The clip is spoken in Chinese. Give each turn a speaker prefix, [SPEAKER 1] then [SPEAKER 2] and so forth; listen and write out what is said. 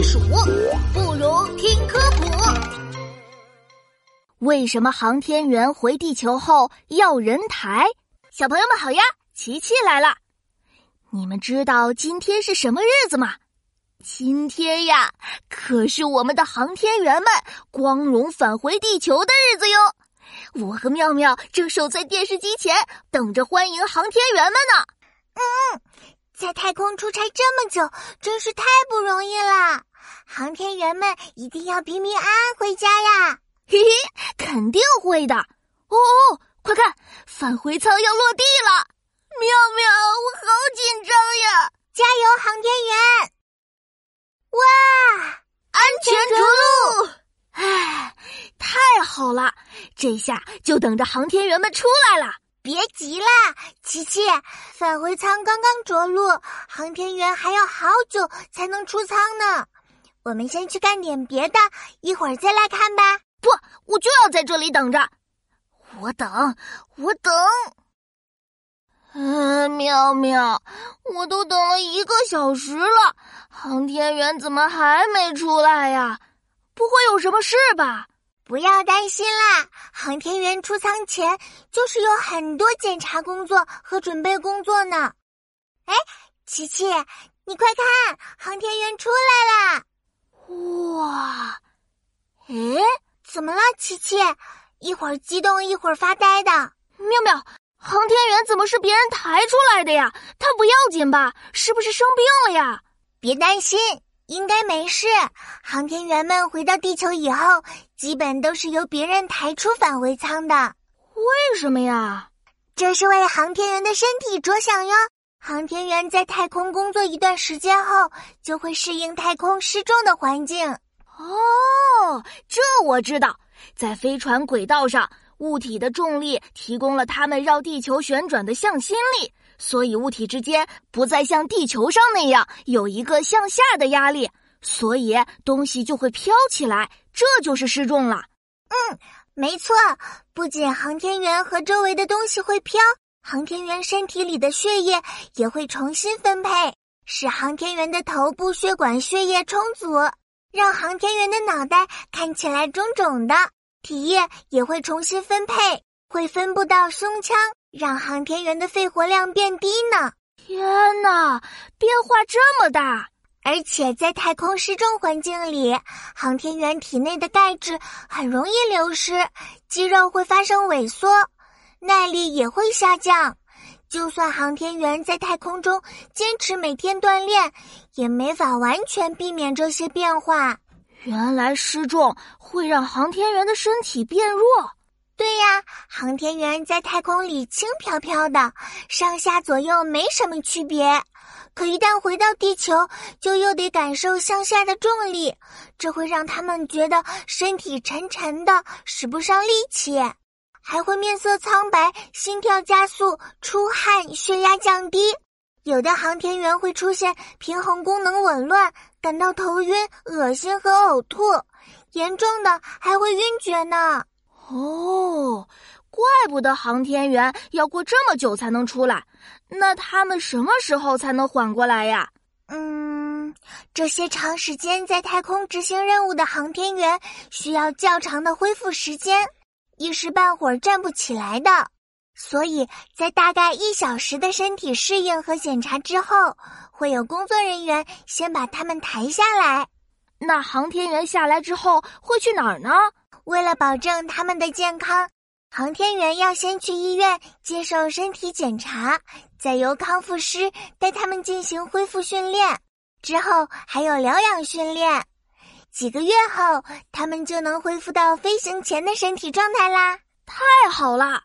[SPEAKER 1] 避暑，不如听科普。
[SPEAKER 2] 为什么航天员回地球后要人抬？
[SPEAKER 1] 小朋友们好呀，琪琪来了。
[SPEAKER 2] 你们知道今天是什么日子吗？今天呀，可是我们的航天员们光荣返回地球的日子哟。我和妙妙正守在电视机前，等着欢迎航天员们呢。
[SPEAKER 3] 嗯，在太空出差这么久，真是太不容易了。航天员们一定要平平安安回家呀！
[SPEAKER 2] 嘿嘿，肯定会的。哦哦，快看，返回舱要落地了！
[SPEAKER 1] 妙妙，我好紧张呀！
[SPEAKER 3] 加油，航天员！哇，
[SPEAKER 1] 安全着陆！
[SPEAKER 2] 哎，太好了，这下就等着航天员们出来了。
[SPEAKER 3] 别急啦，琪琪，返回舱刚刚着陆，航天员还要好久才能出舱呢。我们先去干点别的，一会儿再来看吧。
[SPEAKER 2] 不，我就要在这里等着。我等，我等。
[SPEAKER 1] 嗯，妙妙，我都等了一个小时了，航天员怎么还没出来呀？
[SPEAKER 2] 不会有什么事吧？
[SPEAKER 3] 不要担心啦，航天员出舱前就是有很多检查工作和准备工作呢。哎，琪琪，你快看，航天员出来啦！
[SPEAKER 2] 哇，
[SPEAKER 3] 哎，怎切，一会儿激动，一会儿发呆的。
[SPEAKER 2] 妙妙，航天员怎么是别人抬出来的呀？他不要紧吧？是不是生病了呀？
[SPEAKER 3] 别担心。应该没事。航天员们回到地球以后，基本都是由别人抬出返回舱的。
[SPEAKER 2] 为什么呀？
[SPEAKER 3] 这是为航天员的身体着想哟。航天员在太空工作一段时间后，就会适应太空失重的环境。
[SPEAKER 2] 哦，这我知道。在飞船轨道上，物体的重力提供了它们绕地球旋转的向心力。所以物体之间不再像地球上那样有一个向下的压力，所以东西就会飘起来，这就是失重了。
[SPEAKER 3] 嗯，没错。不仅航天员和周围的东西会飘，航天员身体里的血液也会重新分配，使航天员的头部血管血液充足，让航天员的脑袋看起来肿肿的。体液也会重新分配，会分布到胸腔。让航天员的肺活量变低呢！
[SPEAKER 2] 天哪，变化这么大！
[SPEAKER 3] 而且在太空失重环境里，航天员体内的钙质很容易流失，肌肉会发生萎缩，耐力也会下降。就算航天员在太空中坚持每天锻炼，也没法完全避免这些变化。
[SPEAKER 2] 原来失重会让航天员的身体变弱。
[SPEAKER 3] 对呀，航天员在太空里轻飘飘的，上下左右没什么区别。可一旦回到地球，就又得感受向下的重力，这会让他们觉得身体沉沉的，使不上力气，还会面色苍白、心跳加速、出汗、血压降低。有的航天员会出现平衡功能紊乱，感到头晕、恶心和呕吐，严重的还会晕厥呢。
[SPEAKER 2] 哦，怪不得航天员要过这么久才能出来，那他们什么时候才能缓过来呀？
[SPEAKER 3] 嗯，这些长时间在太空执行任务的航天员需要较长的恢复时间，一时半会儿站不起来的。所以在大概一小时的身体适应和检查之后，会有工作人员先把他们抬下来。
[SPEAKER 2] 那航天员下来之后会去哪儿呢？
[SPEAKER 3] 为了保证他们的健康，航天员要先去医院接受身体检查，再由康复师带他们进行恢复训练，之后还有疗养训练。几个月后，他们就能恢复到飞行前的身体状态啦！
[SPEAKER 2] 太好了！